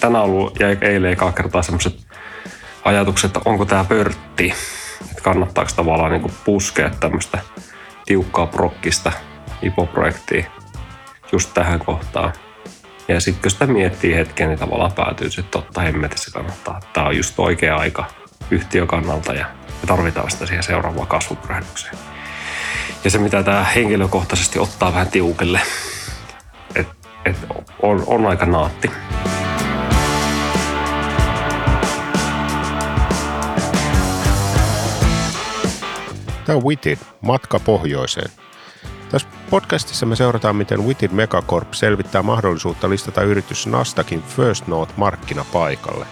Tänään ollut ja eilen ekaa kertaa semmoiset ajatukset, että onko tämä pörtti, että kannattaako tavallaan niin puskea tämmöistä tiukkaa prokkista IPO-projektia just tähän kohtaan. Ja sitten kun sitä miettii hetken, niin tavallaan päätyy, että totta hemmetissä kannattaa. Tämä on just oikea aika yhtiön kannalta ja me tarvitaan sitä siihen seuraavaan kasvupyrähdykseen. Ja se, mitä tämä henkilökohtaisesti ottaa vähän tiukelle, että et on, on aika naatti. Tämä on Witted, matka pohjoiseen. Tässä podcastissa me seurataan, miten Witted Megacorp selvittää mahdollisuutta listata yritys Nastakin First Note markkinapaikalle.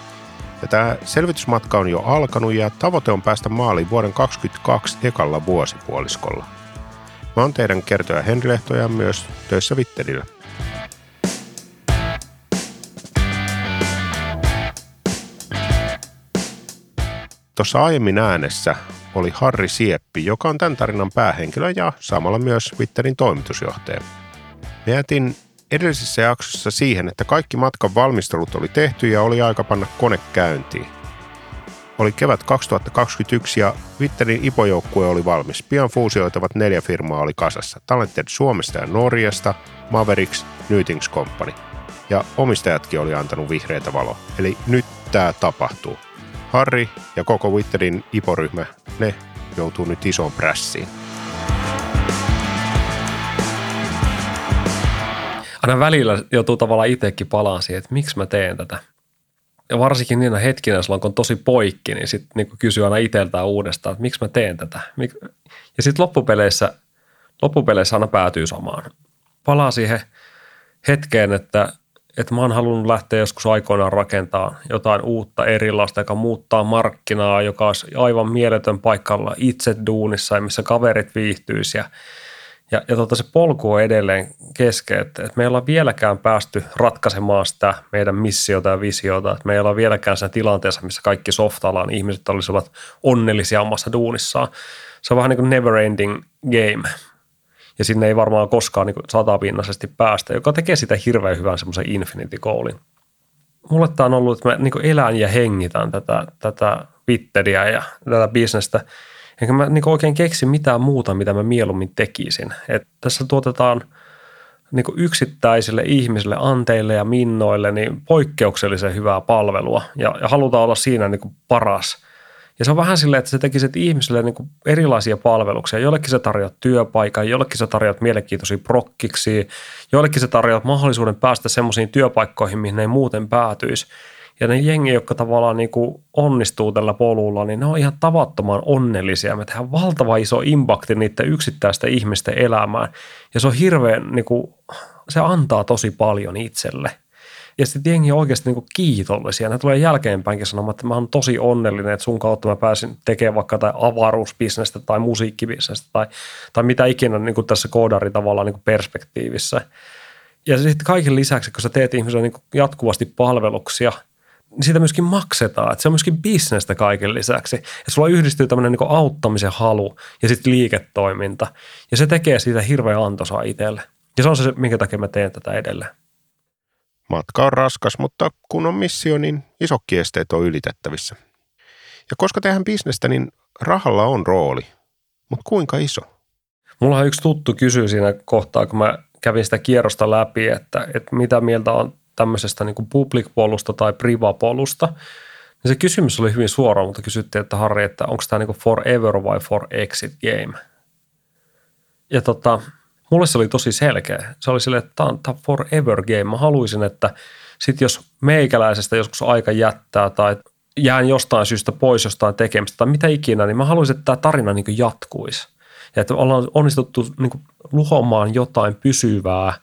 Ja tämä selvitysmatka on jo alkanut ja tavoite on päästä maaliin vuoden 2022 ekalla vuosipuoliskolla. Mä oon teidän kertoja Henri Lehto ja myös töissä Wittedillä. Tuossa aiemmin äänessä oli Harri Sieppi, joka on tämän tarinan päähenkilö ja samalla myös Twitterin toimitusjohtaja. Me jätin edellisessä jaksossa siihen, että kaikki matkan valmistelut oli tehty ja oli aika panna kone käyntiin. Oli kevät 2021 ja Twitterin IPO-joukkue oli valmis. Pian fuusioitavat neljä firmaa oli kasassa. Talented Suomesta ja Norjasta, Mavericks, Nytings Company. Ja omistajatkin oli antanut vihreitä valoa. Eli nyt tämä tapahtuu. Harri ja koko Witterin IPO-ryhmä, ne joutuu nyt isoon prässiin. Aina välillä joutuu tavallaan itsekin palaan siihen, että miksi mä teen tätä. Ja varsinkin niinä hetkinä, silloin kun on tosi poikki, niin sitten niin kysyy aina itseltään uudestaan, että miksi mä teen tätä. Ja sitten loppupeleissä, loppupeleissä aina päätyy samaan. Palaa siihen hetkeen, että että mä oon halunnut lähteä joskus aikoinaan rakentaa jotain uutta erilaista, joka muuttaa markkinaa, joka olisi aivan mieletön paikalla itse duunissa ja missä kaverit viihtyisi ja ja, ja tota, se polku on edelleen kesken, että, että me ei olla vieläkään päästy ratkaisemaan sitä meidän missiota ja visiota, että me ei olla vieläkään siinä tilanteessa, missä kaikki softalan ihmiset olisivat onnellisia omassa duunissaan. Se on vähän niin kuin never ending game ja sinne ei varmaan koskaan niin satapinnaisesti päästä, joka tekee sitä hirveän hyvän semmoisen infinity goalin. Mulle tämä on ollut, että mä niin elän ja hengitän tätä, tätä Twitteriä ja tätä bisnestä, enkä mä niin oikein keksi mitään muuta, mitä mä mieluummin tekisin. Et tässä tuotetaan niin yksittäisille ihmisille, anteille ja minnoille, niin poikkeuksellisen hyvää palvelua ja, ja halutaan olla siinä niin paras – ja se on vähän silleen, että se tekisi ihmisille niin erilaisia palveluksia. Jollekin se tarjoat työpaikan, jollekin se tarjoat mielenkiintoisia prokkiksi, jollekin se tarjoat mahdollisuuden päästä semmoisiin työpaikkoihin, mihin ne ei muuten päätyisi. Ja ne jengi, jotka tavallaan niin kuin onnistuu tällä polulla, niin ne on ihan tavattoman onnellisia. Me tehdään valtava iso impakti niiden yksittäisten ihmisten elämään. Ja se on hirveän, niin kuin, se antaa tosi paljon itselle – ja sitten jengi on oikeasti niin kiitollisia. Ne tulee jälkeenpäinkin sanomaan, että mä oon tosi onnellinen, että sun kautta mä pääsin tekemään vaikka tai avaruusbisnestä tai musiikkibisnestä tai, tai mitä ikinä niin kuin tässä koodari tavallaan niin kuin perspektiivissä. Ja sitten kaiken lisäksi, kun sä teet ihmisille niin jatkuvasti palveluksia, siitä myöskin maksetaan. Että se on myöskin bisnestä kaiken lisäksi. Ja sulla yhdistyy tämmöinen niin auttamisen halu ja sitten liiketoiminta. Ja se tekee siitä hirveän antoisaa itselle. Ja se on se, minkä takia mä teen tätä edelleen. Matka on raskas, mutta kun on missio, niin isokki esteet on ylitettävissä. Ja koska tehdään bisnestä, niin rahalla on rooli. Mutta kuinka iso? Mulla on yksi tuttu kysy siinä kohtaa, kun mä kävin sitä kierrosta läpi, että, että mitä mieltä on tämmöisestä niin public-polusta tai priva-polusta. Ja se kysymys oli hyvin suora, mutta kysyttiin, että Harri, että onko tämä niin forever vai for exit game? Ja tota, mulle se oli tosi selkeä. Se oli sille, että tämä on, tämä on forever game. Mä haluaisin, että sit jos meikäläisestä joskus aika jättää tai jään jostain syystä pois jostain tekemistä tai mitä ikinä, niin mä haluaisin, että tämä tarina niin jatkuisi. Ja että ollaan onnistuttu niin luhomaan jotain pysyvää –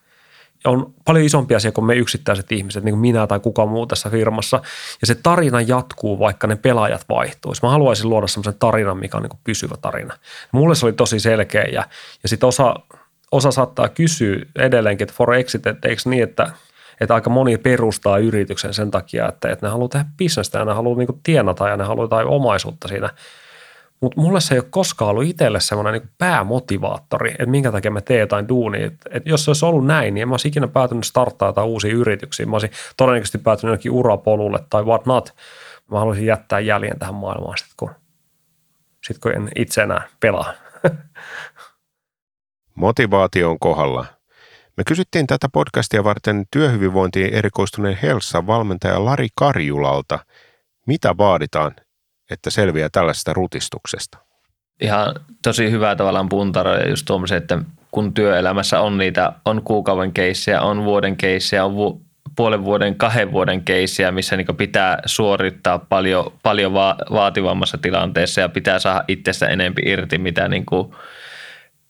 on paljon isompi asia kuin me yksittäiset ihmiset, niin kuin minä tai kuka muu tässä firmassa. Ja se tarina jatkuu, vaikka ne pelaajat vaihtuisi. Mä haluaisin luoda semmoisen tarinan, mikä on niin pysyvä tarina. Mulle se oli tosi selkeä ja, ja sitten osa osa saattaa kysyä edelleenkin, että for exit, että eikö niin, että, että aika moni perustaa yrityksen sen takia, että, että ne haluaa tehdä bisnestä ja ne haluaa niin tienata ja ne haluaa jotain omaisuutta siinä. Mutta mulle se ei ole koskaan ollut itselle semmoinen niin päämotivaattori, että minkä takia mä teen jotain duunia. Et, et jos se olisi ollut näin, niin en mä olisi ikinä päätynyt starttaa jotain uusia yrityksiä. Mä olisin todennäköisesti päätynyt jonnekin urapolulle tai what not. Mä haluaisin jättää jäljen tähän maailmaan sit kun, sit kun en itse enää pelaa. Motivaatio on kohdalla. Me kysyttiin tätä podcastia varten työhyvinvointiin erikoistuneen Helsa valmentaja Lari Karjulalta, mitä vaaditaan, että selviää tällaisesta rutistuksesta. Ihan tosi hyvä tavallaan puntaroida just tuommoisen, että kun työelämässä on niitä, on kuukauden keissejä, on vuoden keissejä, on vu- puolen vuoden, kahden vuoden keissejä, missä niin pitää suorittaa paljon, paljon va- vaativammassa tilanteessa ja pitää saada itsestä enempi irti, mitä niin kuin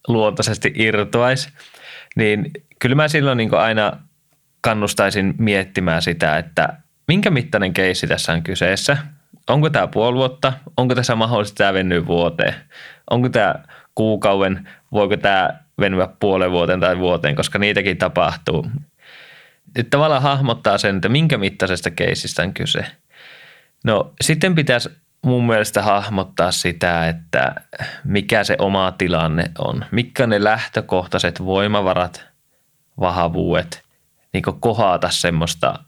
luontaisesti irtoaisi, niin kyllä mä silloin niin aina kannustaisin miettimään sitä, että minkä mittainen keissi tässä on kyseessä. Onko tämä puoli vuotta? Onko tässä mahdollisesti tämä venyä vuoteen? Onko tämä kuukauden? Voiko tämä venyä puolen vuoteen tai vuoteen, koska niitäkin tapahtuu. Että tavallaan hahmottaa sen, että minkä mittaisesta keisistä on kyse. No sitten pitäisi mun mielestä hahmottaa sitä, että mikä se oma tilanne on. Mitkä ne lähtökohtaiset voimavarat, vahvuudet, niin kohata semmoista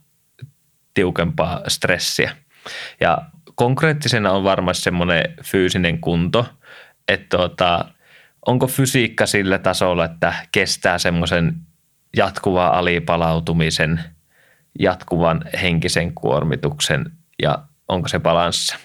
tiukempaa stressiä. Ja konkreettisena on varmasti semmoinen fyysinen kunto, että tuota, onko fysiikka sillä tasolla, että kestää semmoisen jatkuvan alipalautumisen, jatkuvan henkisen kuormituksen ja onko se balanssa.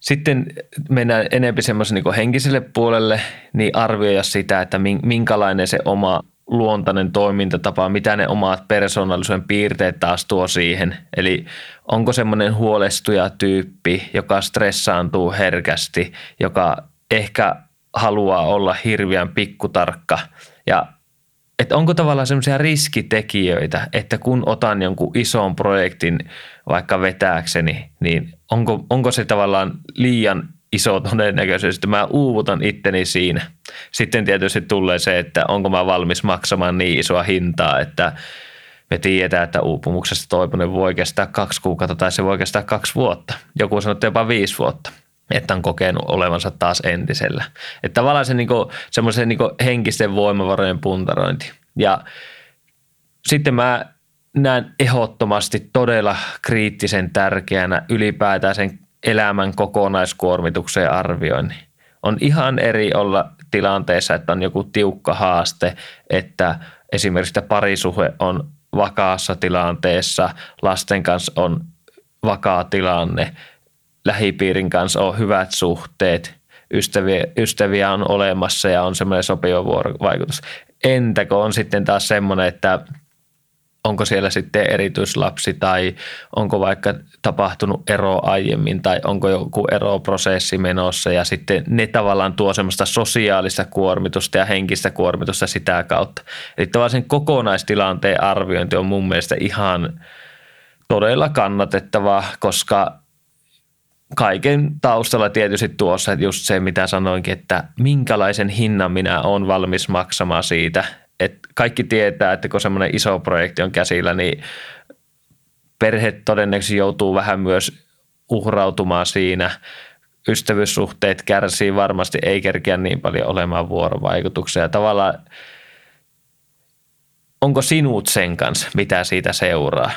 Sitten mennään enemmän semmoisen niin henkiselle puolelle, niin arvioida sitä, että minkälainen se oma luontainen toimintatapa, mitä ne omat persoonallisuuden piirteet taas tuo siihen. Eli onko semmoinen huolestuja tyyppi, joka stressaantuu herkästi, joka ehkä haluaa olla hirveän pikkutarkka ja että onko tavallaan semmoisia riskitekijöitä, että kun otan jonkun ison projektin vaikka vetääkseni, niin onko, onko se tavallaan liian iso todennäköisyys, että mä uuvutan itteni siinä. Sitten tietysti tulee se, että onko mä valmis maksamaan niin isoa hintaa, että me tiedetään, että uupumuksesta toipuminen voi kestää kaksi kuukautta tai se voi kestää kaksi vuotta. Joku sanoo, että jopa viisi vuotta että on kokenut olevansa taas entisellä. Että tavallaan se niinku, semmoisen niinku henkisten voimavarojen puntarointi. Ja sitten mä näen ehdottomasti todella kriittisen tärkeänä ylipäätään sen elämän kokonaiskuormituksen arvioinnin. On ihan eri olla tilanteessa, että on joku tiukka haaste, että esimerkiksi että parisuhe on vakaassa tilanteessa, lasten kanssa on vakaa tilanne, lähipiirin kanssa on hyvät suhteet, ystäviä, ystäviä on olemassa ja on semmoinen sopiva vuorovaikutus. Entäkö on sitten taas semmoinen, että onko siellä sitten erityislapsi tai onko vaikka tapahtunut ero aiemmin tai onko joku eroprosessi menossa ja sitten ne tavallaan tuo semmoista sosiaalista kuormitusta ja henkistä kuormitusta sitä kautta. Eli tavallaan sen kokonaistilanteen arviointi on mun mielestä ihan todella kannatettavaa, koska kaiken taustalla tietysti tuossa just se, mitä sanoinkin, että minkälaisen hinnan minä olen valmis maksamaan siitä. Että kaikki tietää, että kun semmoinen iso projekti on käsillä, niin perhe todennäköisesti joutuu vähän myös uhrautumaan siinä. Ystävyyssuhteet kärsii varmasti, ei kerkeä niin paljon olemaan vuorovaikutuksia. Tavallaan onko sinut sen kanssa, mitä siitä seuraa?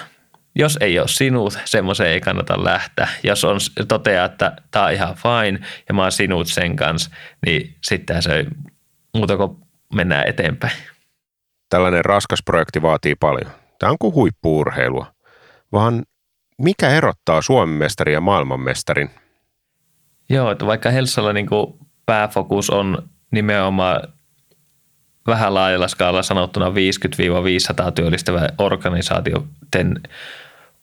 jos ei ole sinut, semmoiseen ei kannata lähteä. Jos on toteaa, että tämä on ihan fine ja mä oon sinut sen kanssa, niin sitten se ei muuta kuin mennään eteenpäin. Tällainen raskas projekti vaatii paljon. Tämä on kuin huippuurheilua. Vaan mikä erottaa Suomen mestarin ja maailmanmestarin? Joo, että vaikka Helsalla niin pääfokus on nimenomaan vähän laajalla skaalalla sanottuna 50-500 työllistävä organisaatioiden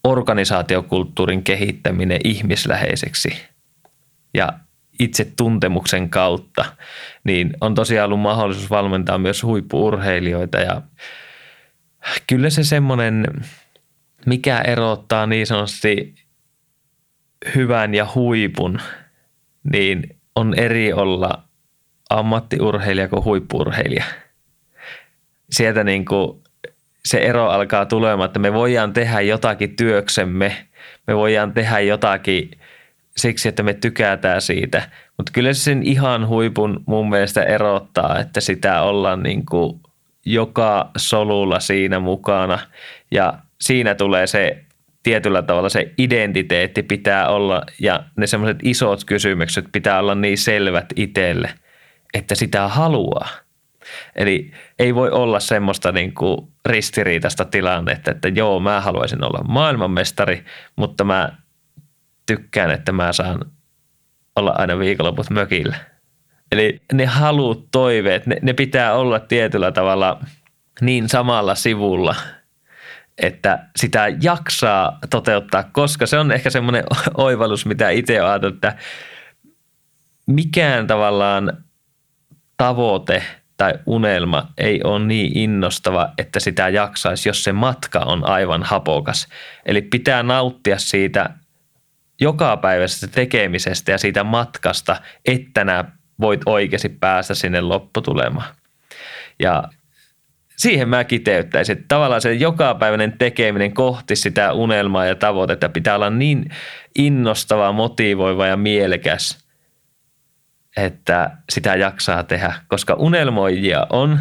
organisaatiokulttuurin kehittäminen ihmisläheiseksi ja itse tuntemuksen kautta, niin on tosiaan ollut mahdollisuus valmentaa myös huippuurheilijoita ja kyllä se semmoinen, mikä erottaa niin sanotusti hyvän ja huipun, niin on eri olla ammattiurheilija kuin huippuurheilija. Sieltä niin kuin se ero alkaa tulemaan, että me voidaan tehdä jotakin työksemme, me voidaan tehdä jotakin siksi, että me tykätään siitä. Mutta kyllä se sen ihan huipun mun mielestä erottaa, että sitä ollaan niin kuin joka solulla siinä mukana. Ja siinä tulee se tietyllä tavalla se identiteetti pitää olla ja ne semmoiset isot kysymykset pitää olla niin selvät itselle, että sitä haluaa. Eli ei voi olla semmoista niin kuin ristiriitaista tilannetta, että joo, mä haluaisin olla maailmanmestari, mutta mä tykkään, että mä saan olla aina viikonloput mökillä. Eli ne halut, toiveet, ne, ne pitää olla tietyllä tavalla niin samalla sivulla, että sitä jaksaa toteuttaa, koska se on ehkä semmoinen oivallus, mitä itse ajatellut, että mikään tavallaan tavoite tai unelma ei ole niin innostava, että sitä jaksaisi, jos se matka on aivan hapokas. Eli pitää nauttia siitä jokapäiväisestä tekemisestä ja siitä matkasta, että nämä voit oikeasti päästä sinne lopputulemaan. Ja siihen mä kiteyttäisin, että tavallaan se jokapäiväinen tekeminen kohti sitä unelmaa ja tavoitetta pitää olla niin innostava, motivoiva ja mielekäs, että sitä jaksaa tehdä, koska unelmoijia on,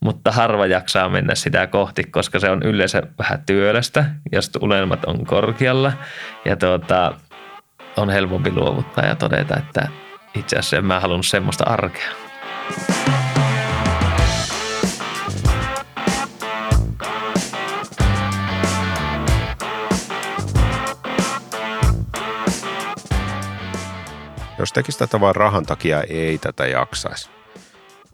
mutta harva jaksaa mennä sitä kohti, koska se on yleensä vähän työlästä, jos unelmat on korkealla ja tuota, on helpompi luovuttaa ja todeta, että itse asiassa en mä halunnut semmoista arkea. Jos tekisi tätä vain rahan takia, ei tätä jaksaisi.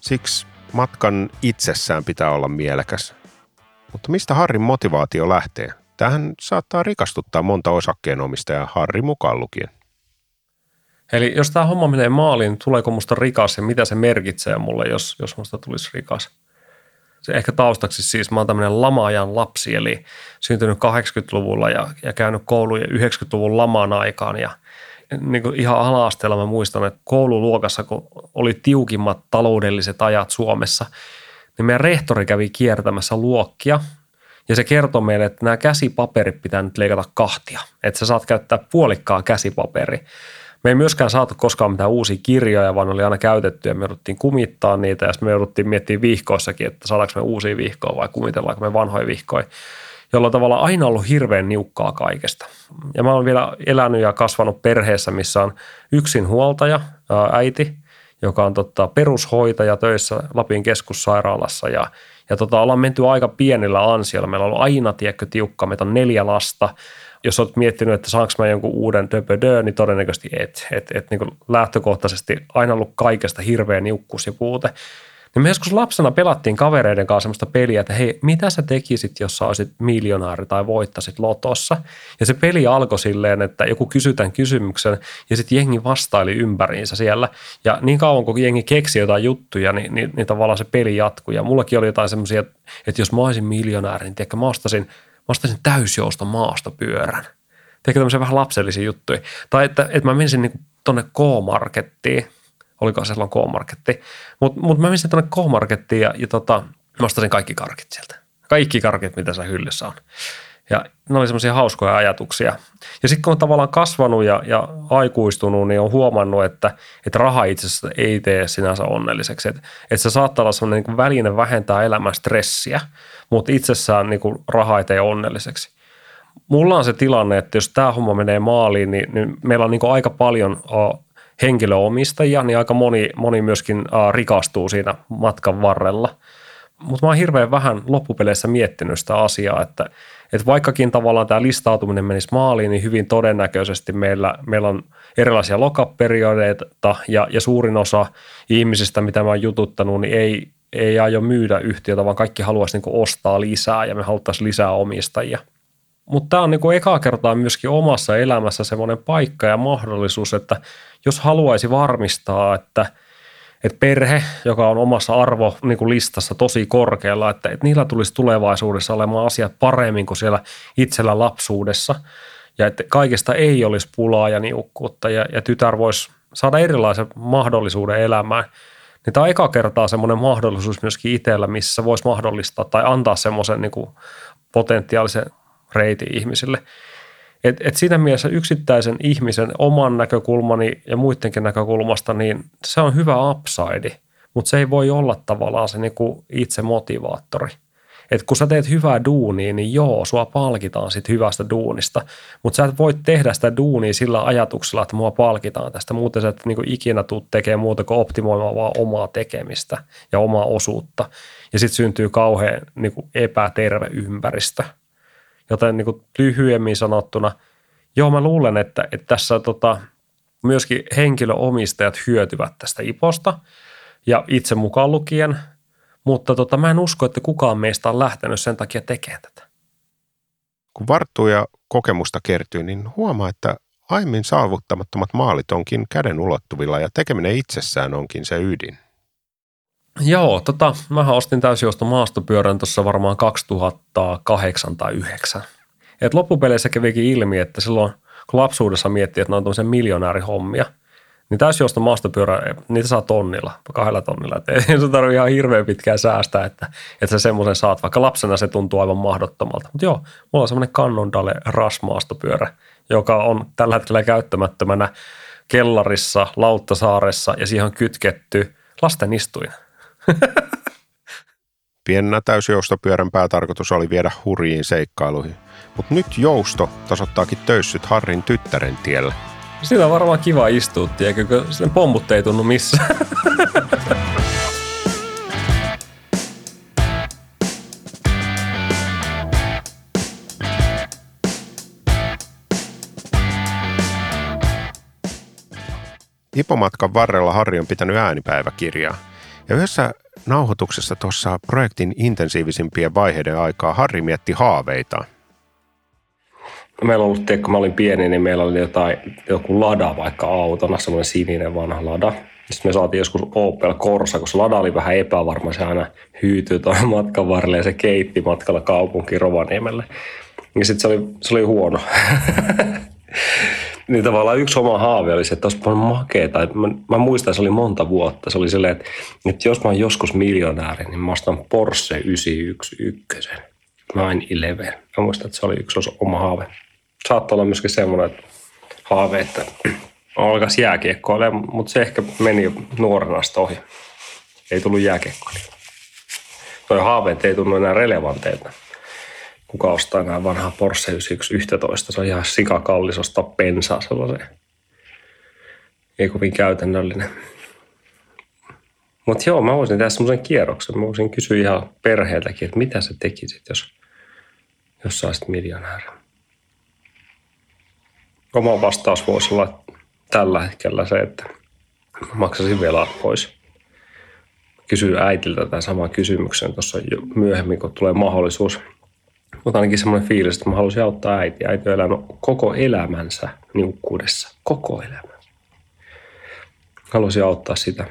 Siksi matkan itsessään pitää olla mielekäs. Mutta mistä Harrin motivaatio lähtee? Tähän saattaa rikastuttaa monta osakkeenomistajaa, Harri mukaan lukien. Eli jos tämä homma menee maaliin, tuleeko musta rikas ja mitä se merkitsee mulle, jos, jos musta tulisi rikas? Se ehkä taustaksi siis, mä oon tämmöinen lama-ajan lapsi, eli syntynyt 80-luvulla ja, ja käynyt kouluja 90-luvun lamaan aikaan ja niin kuin ihan ala-asteella mä muistan, että koululuokassa, kun oli tiukimmat taloudelliset ajat Suomessa, niin meidän rehtori kävi kiertämässä luokkia ja se kertoi meille, että nämä käsipaperit pitää nyt leikata kahtia, että sä saat käyttää puolikkaa käsipaperi. Me ei myöskään saatu koskaan mitään uusia kirjoja, vaan oli aina käytetty ja me jouduttiin kumittaa niitä. Ja me jouduttiin miettimään vihkoissakin, että saadaanko me uusia vihkoja vai kumitellaanko me vanhoja vihkoja jolla on tavallaan aina ollut hirveän niukkaa kaikesta. Ja mä oon vielä elänyt ja kasvanut perheessä, missä on yksin huoltaja, äiti, joka on tota, perushoitaja töissä Lapin keskussairaalassa ja, ja tota, ollaan menty aika pienillä ansioilla. Meillä on ollut aina, tiedätkö, tiukka, meitä on neljä lasta. Jos olet miettinyt, että saanko mä jonkun uuden döpödö, niin todennäköisesti et. Et, et niin lähtökohtaisesti aina ollut kaikesta hirveä niukkuus ja puute. Niin me joskus lapsena pelattiin kavereiden kanssa sellaista peliä, että hei, mitä sä tekisit, jos sä olisit miljonääri tai voittasit lotossa? Ja se peli alkoi silleen, että joku kysytään kysymyksen ja sitten jengi vastaili ympäriinsä siellä. Ja niin kauan kun jengi keksi jotain juttuja, niin, niin, niin tavallaan se peli jatkui. Ja mullakin oli jotain semmoisia, että jos mä olisin miljonääri, niin tiedätkö, mä ostasin, mä ostasin täysjousta maastopyörän. Tiedätkö tämmöisiä vähän lapsellisia juttuja. Tai että, että mä menisin niin tuonne K-markettiin – oliko silloin K-marketti. Mutta mut mä menin tuonne K-markettiin ja, ja tota, mä ostasin kaikki karkit sieltä. Kaikki karkit, mitä se hyllyssä on. Ja ne oli semmoisia hauskoja ajatuksia. Ja sitten kun on tavallaan kasvanut ja, ja aikuistunut, niin on huomannut, että, että raha itse asiassa ei tee sinänsä onnelliseksi. Että, että se saattaa olla semmoinen niin väline vähentää elämän stressiä, mutta itsessään niin kuin raha ei tee onnelliseksi. Mulla on se tilanne, että jos tämä homma menee maaliin, niin, niin meillä on niin aika paljon henkilöomistajia, niin aika moni, moni myöskin rikastuu siinä matkan varrella. Mutta mä oon hirveän vähän loppupeleissä miettinyt sitä asiaa, että, että vaikkakin tavallaan tämä listautuminen menisi maaliin, niin hyvin todennäköisesti meillä, meillä on erilaisia lokaperiodeita ja, ja suurin osa ihmisistä, mitä mä oon jututtanut, niin ei, ei aio myydä yhtiötä, vaan kaikki haluaisi niin ostaa lisää ja me haluttaisiin lisää omistajia – mutta tämä on niin kuin kertaa myöskin omassa elämässä semmoinen paikka ja mahdollisuus, että jos haluaisi varmistaa, että, että perhe, joka on omassa arvo niin kuin listassa tosi korkealla, että, että niillä tulisi tulevaisuudessa olemaan asiat paremmin kuin siellä itsellä lapsuudessa ja että kaikesta ei olisi pulaa ja niukkuutta ja, ja tytär voisi saada erilaisen mahdollisuuden elämään. Niin tämä on eka kertaa semmoinen mahdollisuus myöskin itsellä, missä voisi mahdollistaa tai antaa semmoisen niin potentiaalisen reitin ihmisille. Et, et siinä mielessä yksittäisen ihmisen oman näkökulmani ja muidenkin näkökulmasta, niin se on hyvä upside, mutta se ei voi olla tavallaan se niinku itse motivaattori. Et kun sä teet hyvää duunia, niin joo, sua palkitaan sit hyvästä duunista, mutta sä et voi tehdä sitä duunia sillä ajatuksella, että mua palkitaan tästä. Muuten sä et niinku ikinä tuu tekemään muuta kuin optimoimaan vaan omaa tekemistä ja omaa osuutta. Ja sitten syntyy kauhean niinku epäterve ympäristö. Joten niinku lyhyemmin sanottuna, joo mä luulen, että, että tässä tota, myöskin henkilöomistajat hyötyvät tästä IPOsta ja itse mukaan lukien – mutta tota, mä en usko, että kukaan meistä on lähtenyt sen takia tekemään tätä. Kun varttuu ja kokemusta kertyy, niin huomaa, että aiemmin saavuttamattomat maalit onkin käden ulottuvilla ja tekeminen itsessään onkin se ydin. Joo, tota, mä ostin täysjousto maastopyörän tuossa varmaan 2008 tai 2009. Et loppupeleissä kävikin ilmi, että silloin kun lapsuudessa miettii, että ne on tämmöisen miljonäärihommia – niin täysjuosto maastopyörä, niitä saa tonnilla, kahdella tonnilla. Et ei se tarvitse ihan hirveän pitkään säästää, että, että sä semmoisen saat. Vaikka lapsena se tuntuu aivan mahdottomalta. Mutta joo, mulla on semmoinen Cannondale RAS maastopyörä, joka on tällä hetkellä käyttämättömänä kellarissa, Lauttasaaressa ja siihen on kytketty lasten istuin. Pienenä täysjoustopyörän päätarkoitus oli viedä hurjiin seikkailuihin. Mutta nyt jousto tasottaakin töyssyt Harrin tyttären tiellä – Siinä on varmaan kiva istua, tiedätkö, kun sen pommut ei tunnu missään. Ipomatkan varrella Harri on pitänyt äänipäiväkirjaa. Ja yhdessä nauhoituksessa tuossa projektin intensiivisimpien vaiheiden aikaa Harri mietti haaveitaan meillä on ollut, kun mä olin pieni, niin meillä oli jotain, joku lada vaikka autona, semmoinen sininen vanha lada. Sitten me saatiin joskus Opel Corsa, kun se lada oli vähän epävarma, se aina hyytyi tuon matkan varrelle ja se keitti matkalla kaupunkiin Rovaniemelle. Ja sitten se oli, se oli huono. niin tavallaan yksi oma haave oli se, että olisi paljon makeeta. Mä, mä muistan, se oli monta vuotta. Se oli silleen, että, että jos mä oon joskus miljonääri, niin mä ostan Porsche 911. 911. Mä muistan, että se oli yksi oma haave saattoi olla myöskin semmoinen että haave, että alkaisi jääkiekkoille, mutta se ehkä meni nuorena ohi. Ei tullut jääkiekkoille. Toi haaveet ei tunnu enää relevanteilta. Kuka ostaa enää vanhaa Porsche 911? Se on ihan sikakallis ostaa pensaa sellaiseen. Ei kovin käytännöllinen. Mutta joo, mä voisin tehdä semmoisen kierroksen. Mä voisin kysyä ihan perheeltäkin, että mitä sä tekisit, jos, jos saisit miljonäärin oma vastaus voisi olla tällä hetkellä se, että maksasin velat pois. Kysyin äitiltä tämän saman kysymyksen tuossa myöhemmin, kun tulee mahdollisuus. Mutta ainakin semmoinen fiilis, että mä haluaisin auttaa äitiä. Äiti on elänyt koko elämänsä niukkuudessa. Koko elämä. Haluaisin auttaa sitä.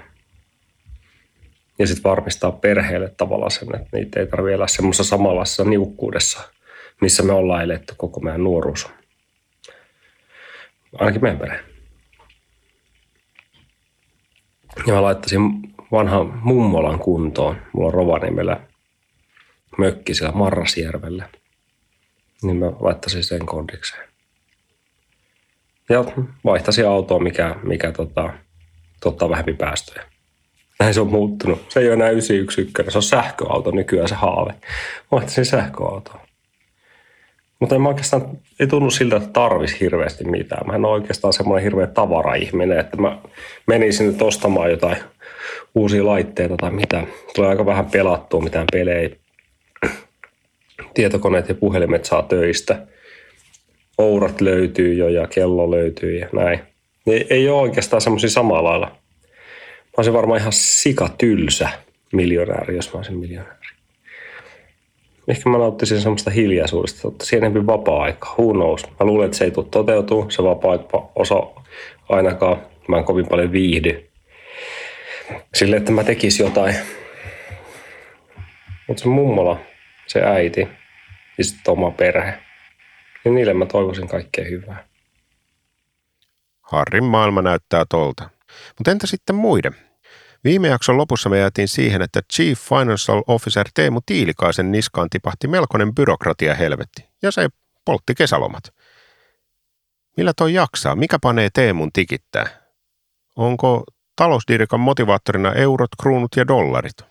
Ja sitten varmistaa perheelle tavallaan sen, että niitä ei tarvitse elää semmoisessa samanlaisessa niukkuudessa, missä me ollaan eletty koko meidän nuoruus ainakin meidän perhe. Ja mä laittaisin vanhan mummolan kuntoon. Mulla on Rovaniemellä mökki siellä Marrasjärvellä. Niin mä laittaisin sen kondikseen. Ja vaihtaisin autoa, mikä, mikä tota, tuottaa vähempi päästöjä. Näin se on muuttunut. Se ei ole enää 911, se on sähköauto nykyään se haave. Vaihtaisin sähköautoa. Mutta en mä oikeastaan, ei tunnu siltä, että tarvisi hirveästi mitään. Mä en ole oikeastaan semmoinen hirveä tavara-ihminen, että mä menisin nyt ostamaan jotain uusia laitteita tai mitä. Tulee aika vähän pelattua mitään pelejä. Tietokoneet ja puhelimet saa töistä. Ourat löytyy jo ja kello löytyy ja näin. Ei, ei ole oikeastaan semmoisia samalla lailla. Mä olisin varmaan ihan sikatylsä miljonääri, jos mä olisin miljonääri. Ehkä mä nauttisin semmoista hiljaisuudesta, että enemmän vapaa-aika. Who knows? Mä luulen, että se ei tule toteutuu, se vapaa-osa ainakaan. Mä en kovin paljon viihdy. Sille, että mä tekisin jotain. Mutta se mummola, se äiti ja sitten oma perhe, niin niille mä toivoisin kaikkea hyvää. Harrin maailma näyttää tolta. Mutta entä sitten muiden? Viime jakson lopussa me jäätiin siihen, että Chief Financial Officer Teemu Tiilikaisen niskaan tipahti melkoinen byrokratia helvetti, ja se poltti kesälomat. Millä toi jaksaa? Mikä panee Teemun tikittää? Onko talousdirikan motivaattorina eurot, kruunut ja dollarit?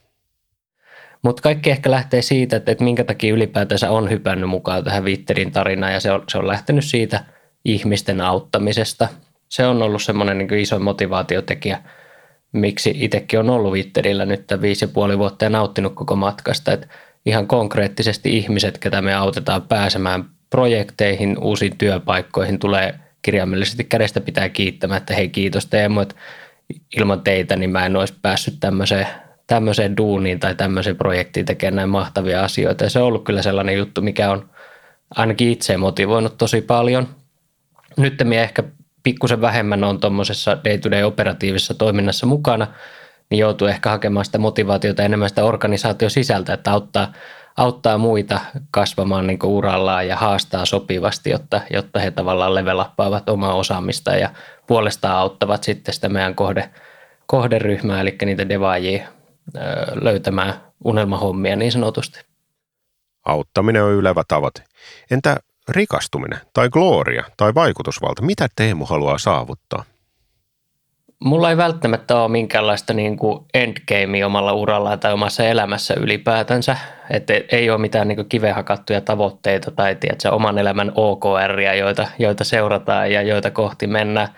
Mutta kaikki ehkä lähtee siitä, että, että minkä takia ylipäätänsä on hypännyt mukaan tähän Witterin tarinaan ja se on, se on lähtenyt siitä ihmisten auttamisesta. Se on ollut semmoinen niin iso motivaatiotekijä, miksi itsekin on ollut Witterillä nyt viisi ja puoli vuotta ja nauttinut koko matkasta. Että ihan konkreettisesti ihmiset, ketä me autetaan pääsemään projekteihin, uusiin työpaikkoihin, tulee kirjaimellisesti kädestä pitää kiittämään, että hei kiitos Teemu, että ilman teitä niin mä en olisi päässyt tämmöiseen tämmöiseen duuniin tai tämmöiseen projektiin tekemään näin mahtavia asioita. Ja se on ollut kyllä sellainen juttu, mikä on ainakin itse motivoinut tosi paljon. Nyt minä ehkä pikkusen vähemmän on tuommoisessa day-to-day operatiivisessa toiminnassa mukana, niin joutuu ehkä hakemaan sitä motivaatiota enemmän sitä organisaation sisältä, että auttaa, auttaa muita kasvamaan niin urallaan ja haastaa sopivasti, jotta, jotta he tavallaan levelappaavat omaa osaamista ja puolestaan auttavat sitten sitä meidän kohde, kohderyhmää, eli niitä devaajia löytämään unelmahommia niin sanotusti. Auttaminen on ylevä tavoite. Entä rikastuminen tai gloria tai vaikutusvalta? Mitä Teemu haluaa saavuttaa? Mulla ei välttämättä ole minkäänlaista niin kuin endgamea omalla urallaan tai omassa elämässä ylipäätänsä. Että ei ole mitään niin kivehakattuja tavoitteita tai tiedätkö, oman elämän OKR, joita, joita seurataan ja joita kohti mennään.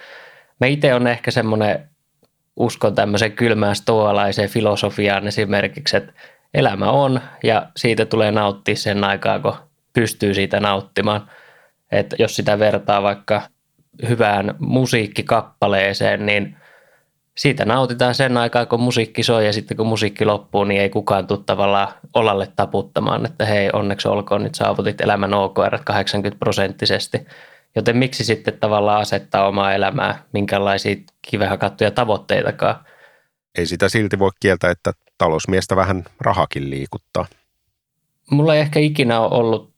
Mä itse on ehkä semmoinen uskon tämmöiseen kylmään stoalaiseen filosofiaan esimerkiksi, että elämä on ja siitä tulee nauttia sen aikaa, kun pystyy siitä nauttimaan. Että jos sitä vertaa vaikka hyvään musiikkikappaleeseen, niin siitä nautitaan sen aikaa, kun musiikki soi ja sitten kun musiikki loppuu, niin ei kukaan tule tavallaan olalle taputtamaan, että hei onneksi olkoon, nyt saavutit elämän OKR 80 prosenttisesti. Joten miksi sitten tavallaan asettaa omaa elämää minkälaisia kivehakattuja tavoitteitakaan? Ei sitä silti voi kieltää, että talousmiestä vähän rahakin liikuttaa. Mulla ei ehkä ikinä ole ollut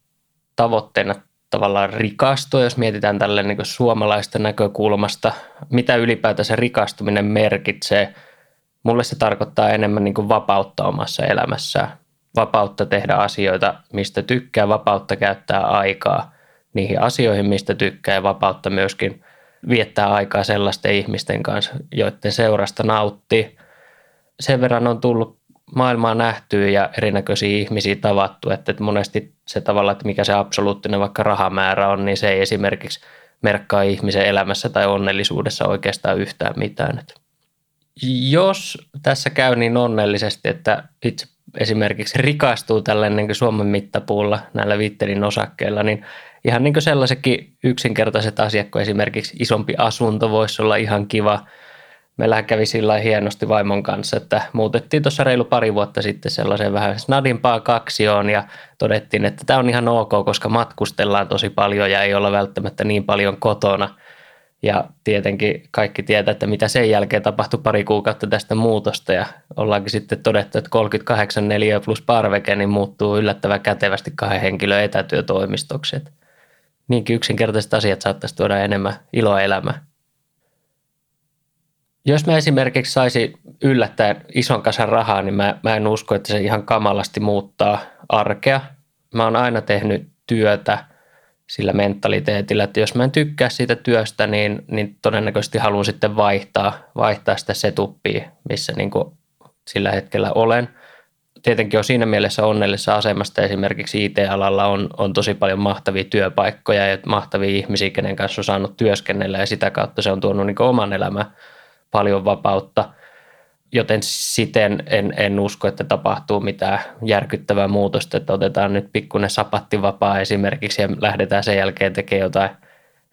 tavoitteena tavallaan rikastua, jos mietitään tälle niin suomalaista näkökulmasta, mitä ylipäätänsä rikastuminen merkitsee. Mulle se tarkoittaa enemmän niin kuin vapautta omassa elämässään. Vapautta tehdä asioita, mistä tykkää, vapautta käyttää aikaa niihin asioihin, mistä tykkää ja vapautta myöskin viettää aikaa sellaisten ihmisten kanssa, joiden seurasta nauttii. Sen verran on tullut maailmaa nähtyä ja erinäköisiä ihmisiä tavattu, että monesti se tavalla, että mikä se absoluuttinen vaikka rahamäärä on, niin se ei esimerkiksi merkkaa ihmisen elämässä tai onnellisuudessa oikeastaan yhtään mitään. Jos tässä käy niin onnellisesti, että itse esimerkiksi rikastuu tällainen niin Suomen mittapuulla näillä Vitterin osakkeilla, niin ihan niin sellaisetkin yksinkertaiset asiat kuin esimerkiksi isompi asunto voisi olla ihan kiva. Meillä kävi sillä hienosti vaimon kanssa, että muutettiin tuossa reilu pari vuotta sitten sellaiseen vähän snadimpaan kaksioon ja todettiin, että tämä on ihan ok, koska matkustellaan tosi paljon ja ei olla välttämättä niin paljon kotona – ja tietenkin kaikki tietää, että mitä sen jälkeen tapahtui pari kuukautta tästä muutosta ja ollaankin sitten todettu, että 38 neliö plus parveke niin muuttuu yllättävän kätevästi kahden henkilön etätyötoimistoksi. Niinkin yksinkertaiset asiat saattaisi tuoda enemmän iloa elämään. Jos mä esimerkiksi saisi yllättäen ison kasan rahaa, niin mä, mä en usko, että se ihan kamalasti muuttaa arkea. Mä oon aina tehnyt työtä – sillä mentaliteetillä, että jos mä en tykkää siitä työstä, niin, niin todennäköisesti haluan sitten vaihtaa, vaihtaa sitä setuppia, missä niin sillä hetkellä olen. Tietenkin on siinä mielessä onnellisessa asemasta esimerkiksi IT-alalla on, on tosi paljon mahtavia työpaikkoja ja mahtavia ihmisiä, kenen kanssa on saanut työskennellä ja sitä kautta se on tuonut niin oman elämän paljon vapautta – joten siten en, en usko, että tapahtuu mitään järkyttävää muutosta, että otetaan nyt pikkuinen sapattivapaa esimerkiksi ja lähdetään sen jälkeen tekemään jotain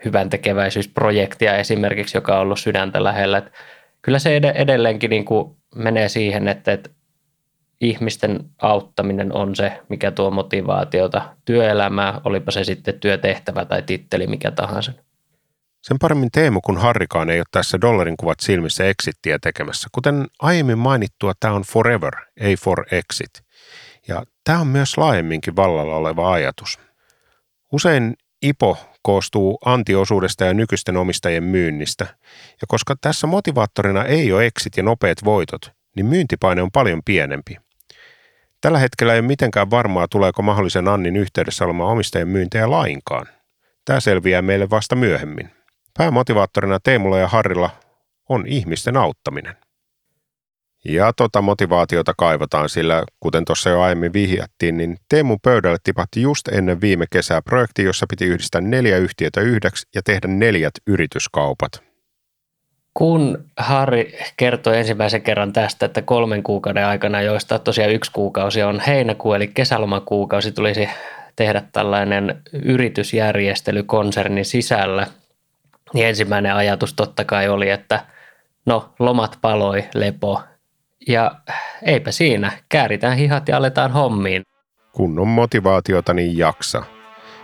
hyvän tekeväisyysprojektia esimerkiksi, joka on ollut sydäntä lähellä. Että kyllä se edelleenkin niin kuin menee siihen, että, että ihmisten auttaminen on se, mikä tuo motivaatiota työelämää, olipa se sitten työtehtävä tai titteli mikä tahansa. Sen paremmin Teemu kuin Harrikaan ei ole tässä dollarin kuvat silmissä exittiä tekemässä. Kuten aiemmin mainittua, tämä on forever, ei for exit. Ja tämä on myös laajemminkin vallalla oleva ajatus. Usein IPO koostuu antiosuudesta ja nykyisten omistajien myynnistä. Ja koska tässä motivaattorina ei ole exit ja nopeat voitot, niin myyntipaine on paljon pienempi. Tällä hetkellä ei ole mitenkään varmaa, tuleeko mahdollisen Annin yhteydessä olemaan omistajien myyntejä lainkaan. Tämä selviää meille vasta myöhemmin. Päämotivaattorina Teemulla ja Harrilla on ihmisten auttaminen. Ja tota motivaatiota kaivataan, sillä kuten tuossa jo aiemmin vihjattiin, niin Teemun pöydälle tipahti just ennen viime kesää projekti, jossa piti yhdistää neljä yhtiötä yhdeksi ja tehdä neljät yrityskaupat. Kun Harri kertoi ensimmäisen kerran tästä, että kolmen kuukauden aikana, joista tosiaan yksi kuukausi on heinäkuu, eli kesälomakuukausi, tulisi tehdä tällainen yritysjärjestely konsernin sisällä, niin ensimmäinen ajatus totta kai oli, että no lomat paloi, lepo, ja eipä siinä, kääritään hihat ja aletaan hommiin. Kun on motivaatiota, niin jaksa.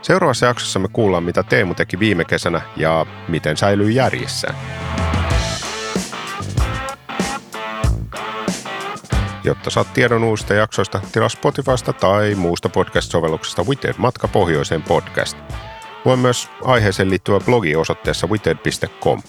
Seuraavassa jaksossa me kuullaan, mitä Teemu teki viime kesänä ja miten säilyy järjessä. Jotta saat tiedon uusista jaksoista, tilaa Spotifysta tai muusta podcast-sovelluksesta Wited Matka Pohjoiseen podcast. Lue myös aiheeseen liittyvä blogi osoitteessa wited.com.